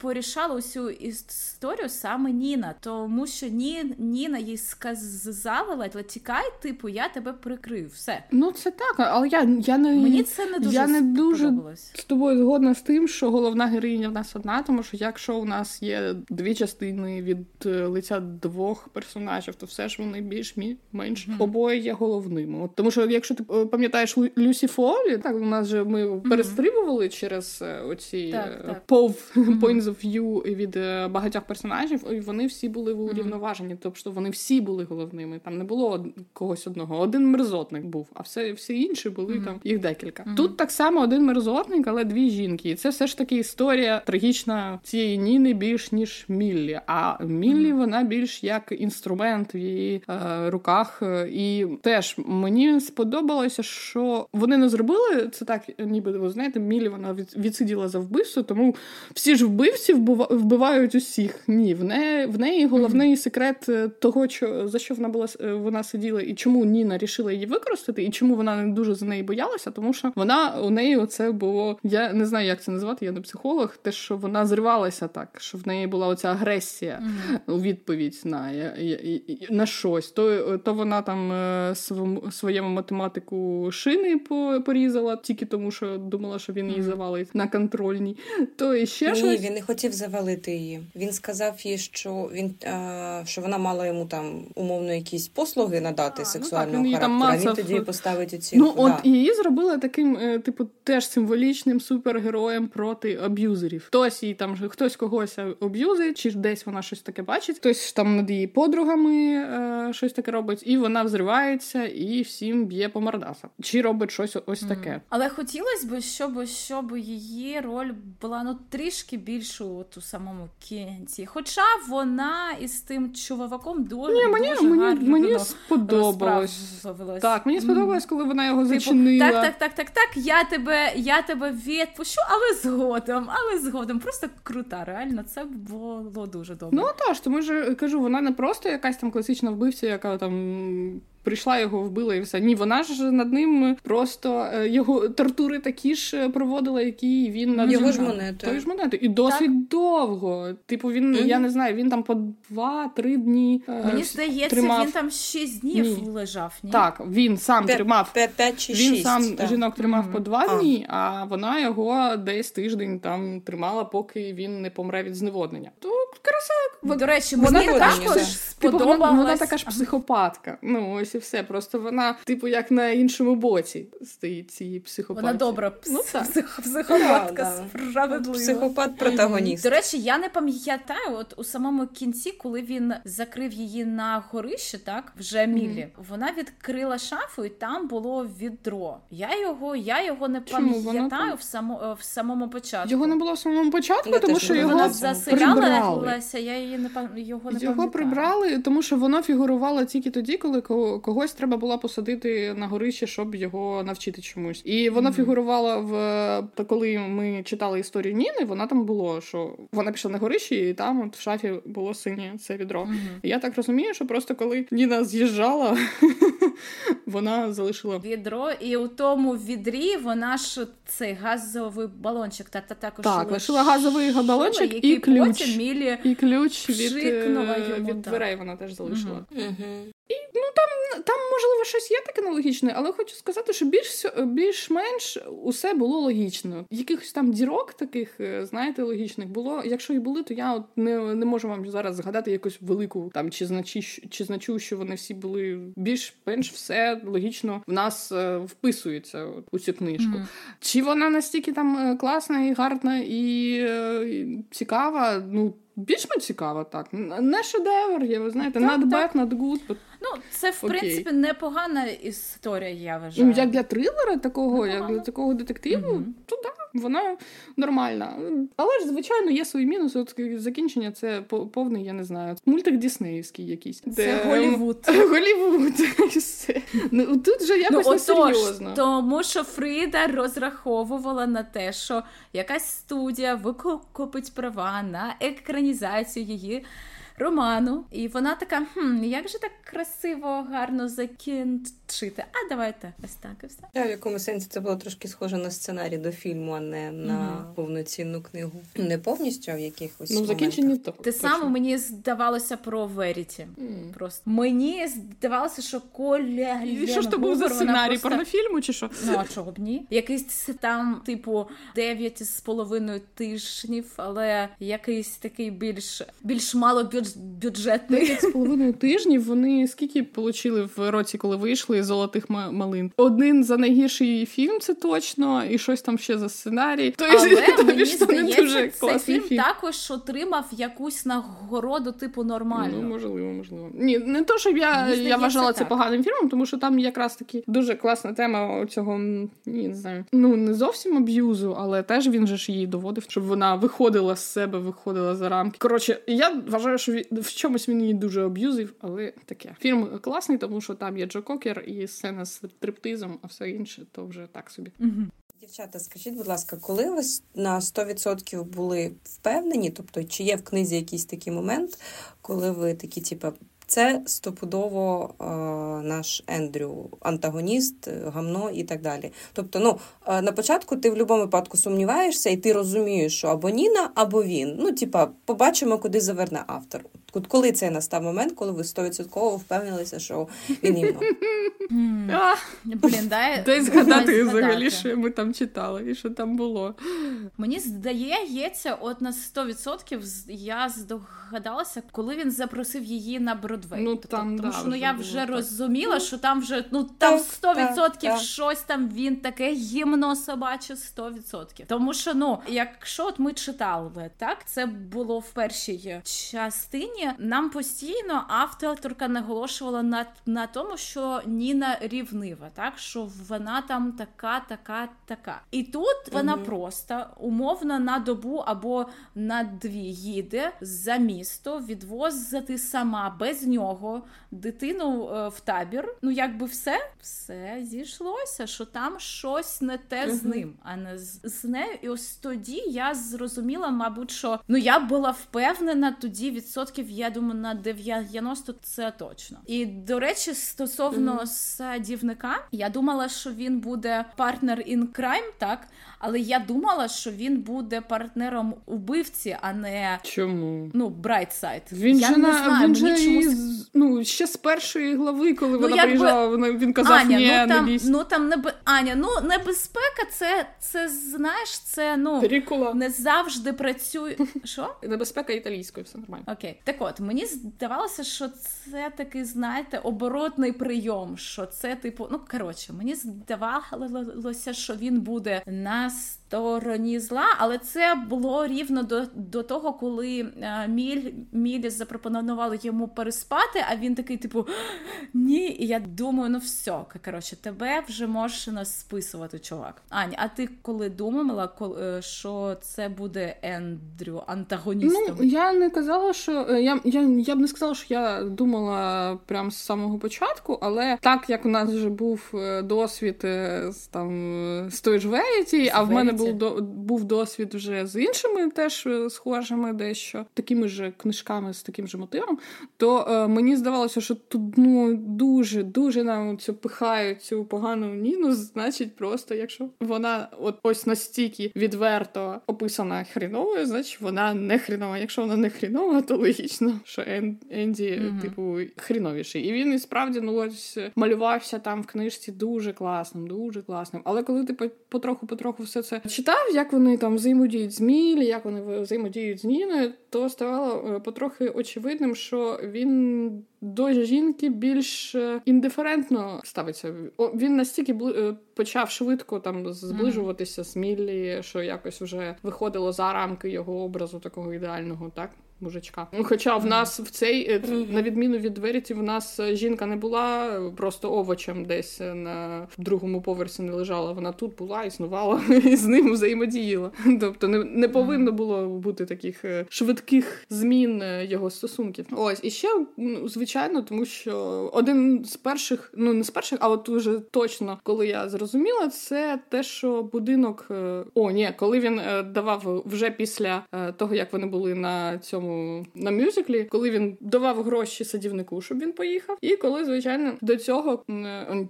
порішала усю історію саме Ніна, тому що Ні, Ніна їй сказала, тікай, типу, я тебе прикрив. Все. Ну це так, але я я не мені це не дуже я не дуже з тобою згодна з тим, що головна героїня в нас одна, тому що якщо у нас є дві частини від е, лиця двох персонажів, то все ж вони більш менш mm-hmm. обоє є головними. От тому, що якщо ти е, пам'ятаєш Люсі Фолі, так у нас же ми mm-hmm. перестрибували через е, оці пов points view від багатьох персонажів, і вони всі були урівноважені. Тобто вони всі були головними. Там не було когось одного. Один мерзотник був, а все всі інші були там їх декілька. Тут так само один мерзотник, але дві жінки. І це все ж таки історія трагічна цієї Ніни більш ніж Міллі. А Міллі вона більш як інструмент в її е, руках. І теж мені сподобалося, що вони не зробили це так, ніби ви знаєте, Міллі вона відсиділа за вбивство, тому всі ж вбивці вбивають усіх. Ні, в неї в неї головний секрет е, того, що за що вона була е, вона сиділа, і чому Ніна рішила її використати, і чому вона не дуже за неї боялася, тому що вона у неї оце було. Я не знаю, як це назвати, я не психолог. Те, що вона зривалася так, що в неї була оця агресія mm-hmm. у відповідь на на щось. То то вона там е, своєму математику шини порізала, тільки тому, що думала, що він її завалить на контрольній. То і ще Ні, щось. він не хотів завалити її. Він сказав їй, що він що вона мала йому там умовно якісь послуги надати а, сексуального ну, так, він характеру. Він тоді поставить оцінку. Ну, от да. її зробили таким, е, типу, теж символічним супергероєм проти аб'юзерів. Хтось її там хтось когось аб'юзить, чи десь вона щось таке бачить, хтось там над її подругами е, щось таке робить, і вона взривається і всім б'є по мордасах. Чи робить щось ось таке. Mm. Але хотілося б, щоб щоб її роль була ну трішки більшу от у самому кінці. Хоча вона із тим чуваком дуже Ні, мені, дуже мені, гарно мені сподобалось. Так, мені сподобалось, коли вона його типу, зачинила. Так, так, так, так, так. Я тебе я тебе відпущу, але згодом, але згодом. Просто крута. Реально, це було дуже добре. Ну тож, тому ж кажу, вона не просто якась там класична вбивця, яка там прийшла його вбила і все. Ні, вона ж над ним просто е, його тортури такі ж е, проводила, які він над його ж монети. Тої ж монети. І досить так. довго. Типу, він mm-hmm. я не знаю, він там по два-три дні. Е, Мені здається, тримав... він там шість днів ні. лежав. Ні? Так, він сам П'ять, тримав п'ять чи він шість, сам так. жінок тримав mm-hmm. по два а. дні, а вона його десь тиждень там тримала, поки він не помре від зневоднення. То краса. До речі, вона також сподобалась. Типу, вона, вона така ж психопатка. Ну ось і все. Просто вона, типу, як на іншому боці стоїть цієї психопатки. Вона добра ну, псих... психопатка, справедлива. Психопат-протагоніст. До речі, я не пам'ятаю, от у самому кінці, коли він закрив її на горище, так вже Мілі, mm-hmm. вона відкрила шафу, і там було відро. Я його я його не пам'ятаю в само в самому початку. Його не було в самому початку, тому що його вона заселялася. Я її не його не його прибрали тому що воно фігурувало тільки тоді, коли когось треба було посадити на горище, щоб його навчити чомусь. І воно mm-hmm. фігурувало в коли ми читали історію Ніни, вона там було, що вона пішла на горище, і там от в шафі було синє це відро. Mm-hmm. Я так розумію, що просто коли Ніна з'їжджала, вона залишила відро, і у тому відрі вона ж цей газовий балончик та та також так, лишила газовий балончик і ключ. Мілі і ключ від, е, від дверей вона теж залишила. Угу. І ну там там можливо щось є таке нелогічне, але хочу сказати, що більш більш-менш усе було логічно. Якихось там дірок таких, е, знаєте, логічних було. Якщо і були, то я от не не можу вам зараз згадати якусь велику там чи значі, чи значу, що вони всі були більш-менш все логічно в нас е, вписується у цю книжку. Mm. Чи вона настільки там е, класна і гарна і, і цікава? Ну більш-менш цікаво, так. Не шедевр, є, ви знаєте, not bad, not good. But... Ну, це в принципі непогана історія, я вважаю. Як для трилера такого, непогано. як для такого детективу, mm-hmm. то так, вона нормальна. Але ж, звичайно, є свої мінуси. От закінчення це повний, я не знаю. Мультик Діснеївський якийсь. Це де... Голівуд. Голівуд. Ну, Тут же якось ну, серйозно. Тому що Фріда розраховувала на те, що якась студія викупить права на екранізацію її роману. І вона така: хм, як же так красиво, гарно закінчити? А давайте ось так і все. Я в якому сенсі це було трошки схоже на сценарій до фільму, а не на mm-hmm. повноцінну книгу. Не повністю а в якихось. Ну, в закінченні то. Те саме мені здавалося про Веріті. Mm. Просто мені здавалося, що Коля. І Що ж то був за сценарій просто... порнофільму, чи що? Ну, а чого б ні? Якийсь там, типу, дев'ять з половиною тижнів, але якийсь такий більш більш мало бюджетний. Дев'ять з половиною тижнів вони скільки отримали в році, коли вийшли золотих малин? Один за найгірший фільм, це точно, і щось там ще за сценарій. То Але мені здається, дуже цей фільм, фільм також отримав якусь нагороду, типу нормально. Ну, можливо, можливо. Ні, не то, щоб я я вважала це поганим фільмом, тому що там якраз таки дуже класна тема цього ні, не знаю. Ну не зовсім аб'юзу, але теж він же ж її доводив, щоб вона виходила з себе, виходила за рамки. Коротше, я вважаю, що в чомусь він її дуже аб'юзив, але таке. Фільм класний, тому що там є Джо Кокер і сцена з триптизом, а все інше то вже так собі. Угу. Дівчата, скажіть, будь ласка, коли ви на 100% були впевнені, тобто чи є в книзі якийсь такий момент, коли ви такі, типу, це стопудово е, наш Ендрю, антагоніст, гамно і так далі. Тобто, ну е, на початку ти в будь-якому випадку сумніваєшся, і ти розумієш, що або Ніна, або він. Ну, типа, побачимо, куди заверне автор. От коли це настав момент, коли ви стовідсотково впевнилися, що він іменно? Блін, дай Дай згадати взагалі, що ми там читали і що там було. Мені здається, от на 100% я здогадалася, коли він запросив її на Бродвей. Ну, тобто, там, Тому да, що ну, я вже так. розуміла, що там вже ну там 100% щось там він таке гімно собаче 100%. Тому що, ну, якщо от ми читали, так, це було в першій частині, нам постійно авторка наголошувала на, на тому, що Ніна. Рівнива, так що вона там така, така, така. І тут вона угу. просто умовно на добу або на дві їде за місто відвозити сама без нього дитину е, в табір. Ну, якби все, все зійшлося, що там щось не те з ним, а не з, з нею. І ось тоді я зрозуміла, мабуть, що ну я була впевнена тоді відсотків, я думаю, на 90 це точно. І до речі, стосовно садівника. Я думала, що він буде партнер in crime, так, але я думала, що він буде партнером убивці, а не чому ну Брайтсайд. Він я же не на знаю, він же чомусь... ну ще з першої глави, коли ну, вона якби... приїжджала, він казав, Аня, ні, ну там не ну там не Аня, ну небезпека, це це знаєш, це ну Перікула. не завжди працює. Що небезпека італійською, все нормально. Окей, так от мені здавалося, що це такий, знаєте, оборотний прийом. Що це типу, ну коротше, мені здавалося, що він буде на nas стороні зла, але це було рівно до до того, коли е, Міль Мілі запропонували йому переспати. а він такий, типу, ні. І я думаю, ну все, коротше, тебе вже можеш нас списувати, чувак. Аня, а ти коли думала, е, що це буде Ендрю антагоністом? Ну, я не казала, що е, я я, я б не сказала, що я думала прямо з самого початку, але так як у нас вже був досвід з там з той ж Веріті, а в мене був до був досвід вже з іншими теж схожими, дещо такими ж книжками з таким же мотивом, то е, мені здавалося, що тут ну дуже дуже нам цю пихають цю погану ніну. Значить, просто якщо вона от ось настільки відверто описана хріновою, значить вона не хрінова. Якщо вона не хрінова, то логічно, що Енді, mm-hmm. типу, хріновіший. І він і справді ну ось малювався там в книжці дуже класним, дуже класним. Але коли ти потроху-потроху все це читав, як вони там взаємодіють з Мілі, як вони взаємодіють з Ніною, то ставало е, потрохи очевидним, що він до жінки більш е, індиферентно ставиться. Він настільки бл почав швидко там зближуватися з Міллі, що якось вже виходило за рамки його образу такого ідеального, так мужичка. Хоча в нас в цей, е, на відміну від Веріті, в нас е, жінка не була просто овочем десь е, на другому поверсі не лежала. Вона тут була, існувала і з ним взаємодіяла. Тобто не не повинно було бути таких швидких змін його стосунків. Ось і ще звичайно, тому що один з перших, ну не з перших, а от уже точно, коли я зрозуміла, це те, що будинок о, ні, коли він давав вже після того, як вони були на цьому на мюзиклі, коли він давав гроші садівнику, щоб він поїхав. І коли, звичайно, до цього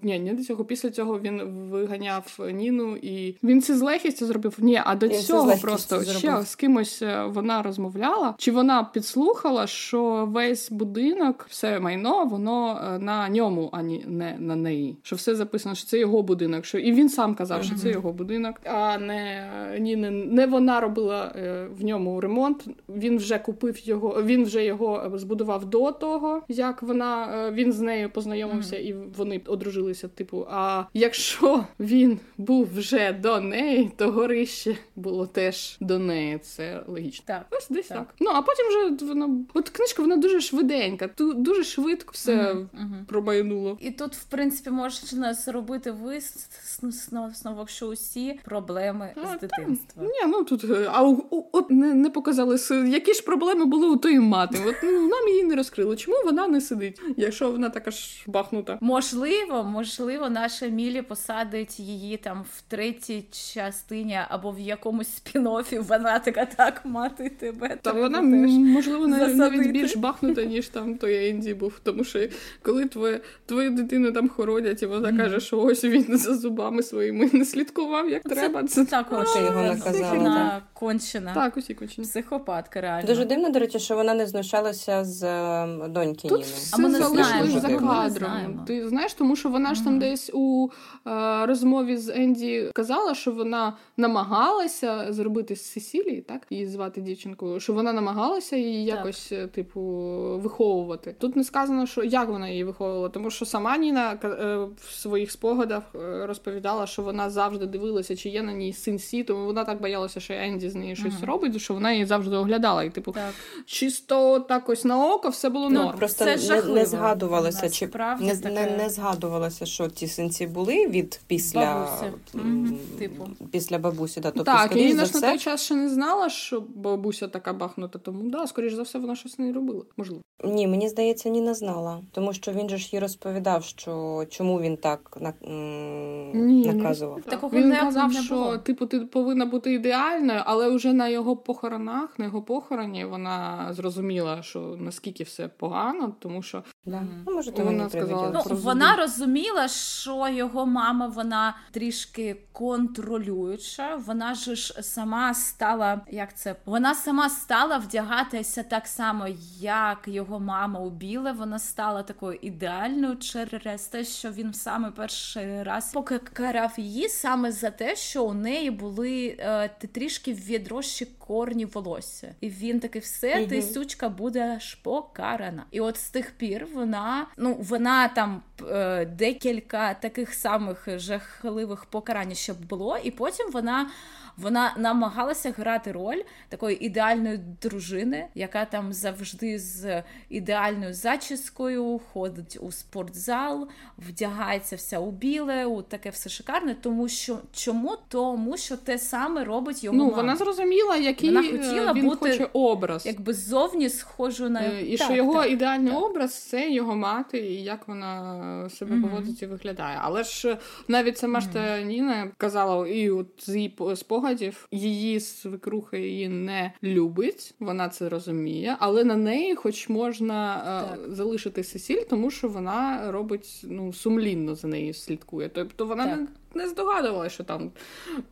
ні, не до цього, після цього він виганяв Ніну, і він це з легкістю зробив. Ні, а до я цього просто ще з кимось е, вона розмовляла, чи вона підслухала, що весь будинок, все майно, воно е, на ньому, а не на неї. Що все записано, що це його будинок. Що і він сам казав, що це його будинок, а не ні, не, не вона робила е, в ньому ремонт. Він вже купив купив його. Він вже його збудував до того, як вона е, він з нею познайомився, mm-hmm. і вони одружилися. Типу, а якщо він був вже до неї, то горище було теж до неї. Це логічно. Так, ось десь так. так. Ну а потім вже вона от книжка вона дуже швиденька, тут дуже швидко все mm-hmm. промайнуло. І тут, в принципі, можна зробити висновок, що усі проблеми а, з дитинства. Ні, ну тут е, а от не, не показали які ж проблеми проблеми були у тої мати. От ну, нам її не розкрили. Чому вона не сидить, якщо вона така ж бахнута? Можливо, можливо, наша Мілі посадить її там в третій частині або в якомусь спін-оффі Вона така так мати тебе. Та вона можливо навіть більш бахнута, ніж там той Енді був. Тому що коли твоє твою дитину там хоронять, і вона mm. каже, що ось він за зубами своїми не слідкував, як це, треба. Це також його наказала. кончена. Так, усі кончена. Психопатка, реально. Дуже дивно, до речі, що вона не знущалася з ем, доньки Тут Ніни. Все а ми залишилось за кадром. Ти знаєш, тому що вона ж там десь у е, розмові з Енді казала, що вона намагалася зробити з Сесілії, так її звати дівчинкою, що вона намагалася її якось, так. Е, типу, виховувати. Тут не сказано, що як вона її виховувала, тому що сама Ніна е, в своїх спогадах е, розповідала, що вона завжди дивилася, чи є на ній син Сі, тому вона так боялася, що Енді з нею щось робить, що вона її завжди оглядала. І типу, так чисто так ось на око все було ну, норм. Просто це не, не згадувалося, чи не, не, не згадувалося, що ті синці були від після бабусі. Типу. після бабусі. Да. Тобто, так, і Інна ж на той час ще не знала, що бабуся така бахнута, тому да, скоріш за все, вона щось не робила. Можливо. Ні, мені здається, Ніна знала, тому що він же ж їй розповідав, що чому він так на, ні, наказував. Такого він не, казав, не що типу ти повинна бути ідеальною, але вже на його похоронах, на його похороні, вона зрозуміла, що наскільки все погано, тому що да. ну, може, вона сказала ну, вона розуміла, що його мама вона трішки контролююча. Вона ж сама стала, як це вона сама стала вдягатися так само, як його мама у біле. Вона стала такою ідеальною через те, що він саме перший раз покарав її саме за те, що у неї були е, трішки відрощі корні волосся, і він такий все, угу. ти сучка будеш покарана. І от з тих пір вона ну вона там е, декілька таких самих жахливих покарань, щоб було, і потім вона. Вона намагалася грати роль такої ідеальної дружини, яка там завжди з ідеальною зачіскою ходить у спортзал, вдягається вся у біле, у таке все шикарне. Тому що чому? Тому що те саме робить його. Ну мама. вона зрозуміла, який вона хотіла він бути хоче образ, якби зовні схожу на е, і так, що його так, ідеальний так. образ це його мати, і як вона себе mm-hmm. поводить і виглядає. Але ж навіть сама ж та Ніна казала, і от з її спогадів її свекруха її не любить, вона це розуміє, але на неї, хоч можна е, залишити Сесіль, тому що вона робить ну сумлінно за нею слідкує. Тобто вона не не здогадувалася, що там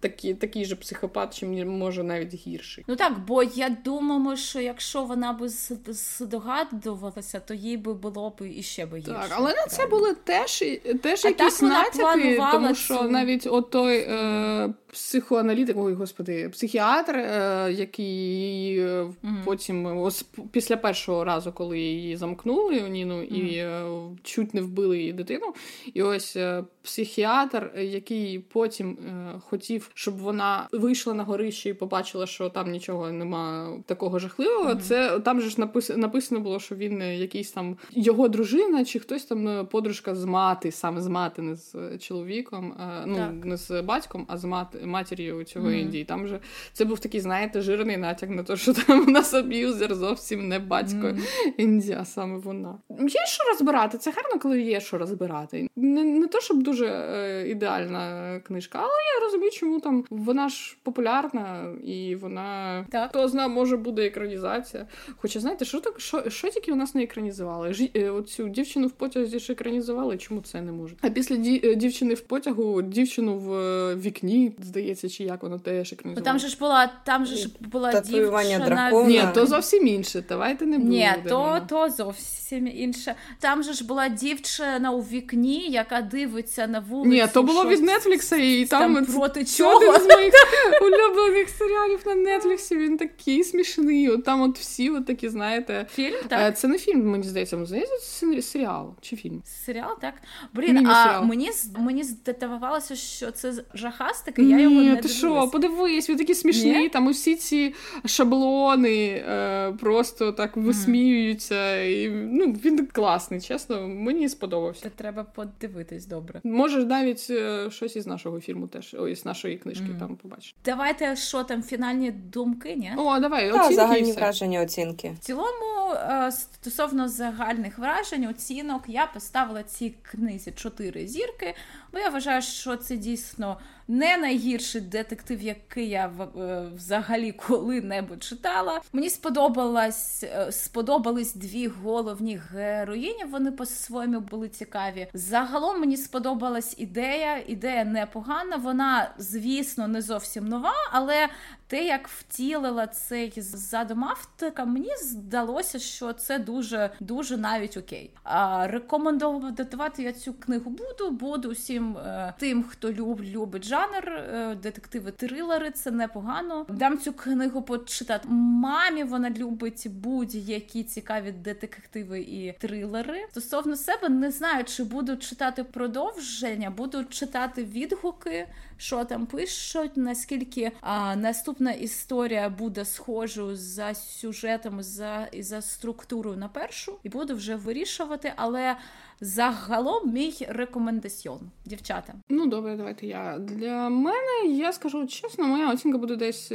такі, такий же психопат, чи може навіть гірший. Ну так, бо я думаю, що якщо вона би здогадувалася, то їй би було б іще би гірше. Так, але на це були теж теж а якісь натяки, тому що цю... навіть той е, психоаналітик, ой господи, психіатр, е, який mm потім ось після першого разу, коли її замкнули Ніну mm і е, чуть не вбили її дитину, і ось е, психіатр, який який потім е, хотів, щоб вона вийшла на горище і побачила, що там нічого нема такого жахливого. Mm-hmm. Це там же ж напис, написано було, що він якийсь там його дружина, чи хтось там е, подружка з мати, саме з мати, не з чоловіком, е, ну так. не з батьком, а з мати матір'ю цього mm-hmm. Індії. Там же це був такий, знаєте, жирний натяк на те, що там у нас аб'юзер зовсім не батько mm-hmm. Індія, саме вона. Є що розбирати. Це гарно, коли є що розбирати. Не, не то, щоб дуже е, ідеально популярна книжка, але я розумію, чому там вона ж популярна і вона так. хто знає, може буде екранізація. Хоча знаєте, що так, що, що тільки у нас не екранізували? Ж, е, оцю дівчину в потязі ж екранізували, чому це не можуть? А після ді, е, дівчини в потягу, дівчину в е, вікні, здається, чи як вона теж екранізувала. Там же ж була, там же ж була дівчина... дракона. Ні, то зовсім інше. Давайте не будемо. Ні, то, то зовсім інше. Там же ж була дівчина у вікні, яка дивиться на вулицю. Ні, то було від Нетфлікса, і там, там проти чого? Один з моїх улюблених серіалів на Нетфліксі. Він такий смішний. От Там от всі от такі, знаєте. Фільм, так? Е, це не фільм, мені здається, здається, це серіал чи фільм. Серіал, так. Блін, а мені мені здавалося, що це жахастика, я його не ти що, подивись, він такий смішний, Ні? там усі ці шаблони е, просто так висміюються. І, ну, Він класний, чесно, мені сподобався. Це треба подивитись добре. Можеш навіть е, щось із нашого фільму теж, ой, з нашої книжки mm. там побачиш. Давайте що там, фінальні думки, ні? О, давай, оцінки. загальні враження, оцінки. В цілому, е, стосовно загальних вражень, оцінок, я поставила цій книзі чотири зірки, бо я вважаю, що це дійсно не найгірший детектив, який я е, взагалі коли-небудь читала. Мені сподобалась е, сподобались дві головні героїні. Вони по-своєму були цікаві. Загалом мені сподобалась ідея. Ідея непогана. Вона, звісно, не зовсім нова, але те, як втілила цей задум автора, мені здалося, що це дуже дуже навіть окей. А рекомендувати я цю книгу буду. Буду всім е, тим, хто люб, любить жанр, е, детективи трилери це непогано. Дам цю книгу почитати. Мамі вона любить будь-які цікаві детективи і трилери. Стосовно себе не знаю, чи буду читати продовження, буду читати відгуки що там пишуть, наскільки а, наступна історія буде схожою за сюжетом за і за структурою на першу, і буду вже вирішувати, але. Загалом мій рекомендаціон, дівчата. Ну добре, давайте я для мене. Я скажу чесно, моя оцінка буде десь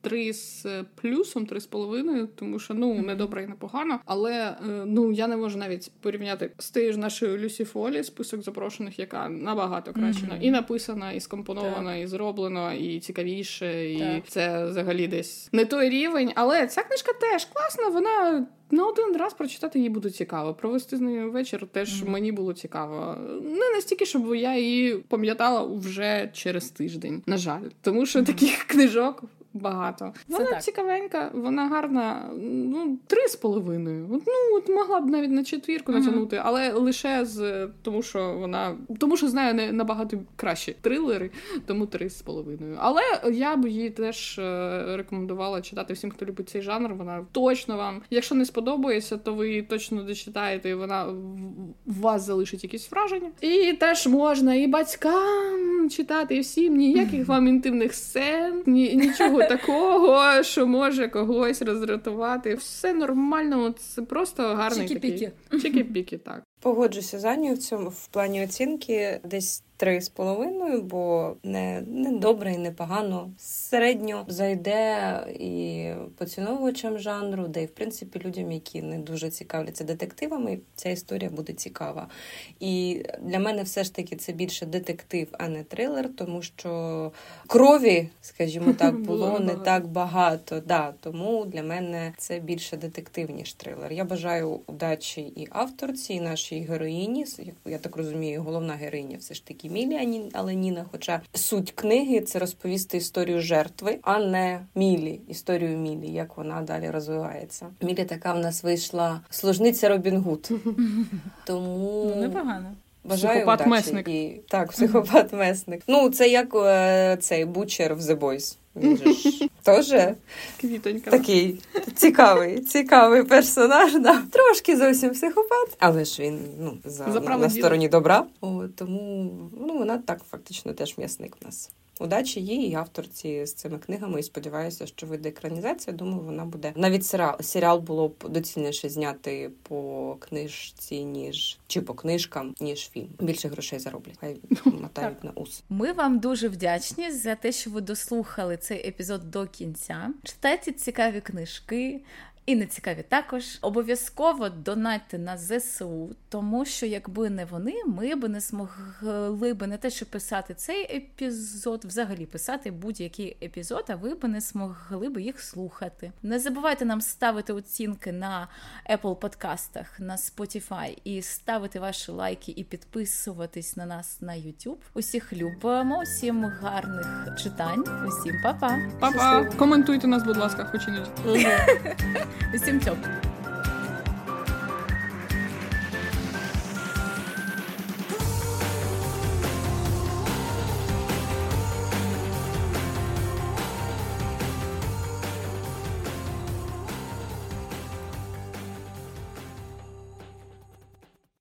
3 е, з плюсом, 3 з половиною, тому що ну не добре і не погано. Але е, ну я не можу навіть порівняти з тією ж нашою Люсі Фолі, список запрошених, яка набагато краще mm-hmm. і написана, і скомпонована, так. і зроблено, і цікавіше, і так. це взагалі десь не той рівень. Але ця книжка теж класна. Вона на один раз прочитати її буде цікаво. Провести з нею вечір теж mm-hmm. мені було цікаво. Не настільки, щоб я її пам'ятала вже через тиждень. На жаль, тому що таких книжок багато. Вона так. цікавенька, вона гарна. Ну, три з половиною. Ну, от могла б навіть на четвірку uh-huh. натягнути, але лише з тому, що вона тому, що знаю не набагато кращі трилери, тому три з половиною. Але я б її теж е, рекомендувала читати всім, хто любить цей жанр. Вона точно вам, якщо не сподобається, то ви її точно дочитаєте, і вона в вас залишить якісь враження. І теж можна і батькам читати, і всім ніяких вам інтимних сцен, ні, нічого такого, що може когось роздратувати. Все нормально, це просто гарний Чики-піки. такий чики-піки, так. Погоджуся з Аню в цьому в плані оцінки десь три з половиною, бо не не добре і не погано. Середньо зайде і поціновувачам жанру, де і в принципі людям, які не дуже цікавляться детективами, ця історія буде цікава. І для мене все ж таки це більше детектив, а не трилер, тому що крові, скажімо так, було не так багато. Да, Тому для мене це більше детектив, ніж трилер. Я бажаю удачі і авторці, і нашій героїні. Я так розумію, головна героїня все ж таки Мілі, але Ніна. Хоча суть книги це розповісти історію жертви, а не Мілі, історію Мілі, як вона далі розвивається. Мілі така в нас вийшла служниця Робін Гуд. Тому ну, непогано. Бажаю психопат месник. І... Так, психопат месник. Ну, це як е, цей бучер в The Boys. Він же ж теж Квітонька. такий цікавий, цікавий персонаж. Да. Трошки зовсім психопат, але ж він ну, за, за на, на стороні добра. О, тому ну, вона так фактично теж м'ясник в нас. Удачі їй і авторці з цими книгами. І сподіваюся, що вийде екранізація. Думаю, вона буде навіть серіал серіал було б доцільніше зняти по книжці, ніж чи по книжкам, ніж фільм. Більше грошей зароблять. Хай мотають на ус. Ми вам дуже вдячні за те, що ви дослухали цей епізод до кінця. Читайте цікаві книжки і нецікаві також. Обов'язково донатьте на ЗСУ, тому що якби не вони, ми б не змогли би не те, що писати цей епізод, взагалі писати будь-який епізод, а ви б не змогли б їх слухати. Не забувайте нам ставити оцінки на Apple подкастах, на Spotify і ставити ваші лайки і підписуватись на нас на YouTube. Усіх любимо, усім гарних читань, усім па-па! Па-па! Коментуйте нас, будь ласка, хоч іноді. Усім цьому.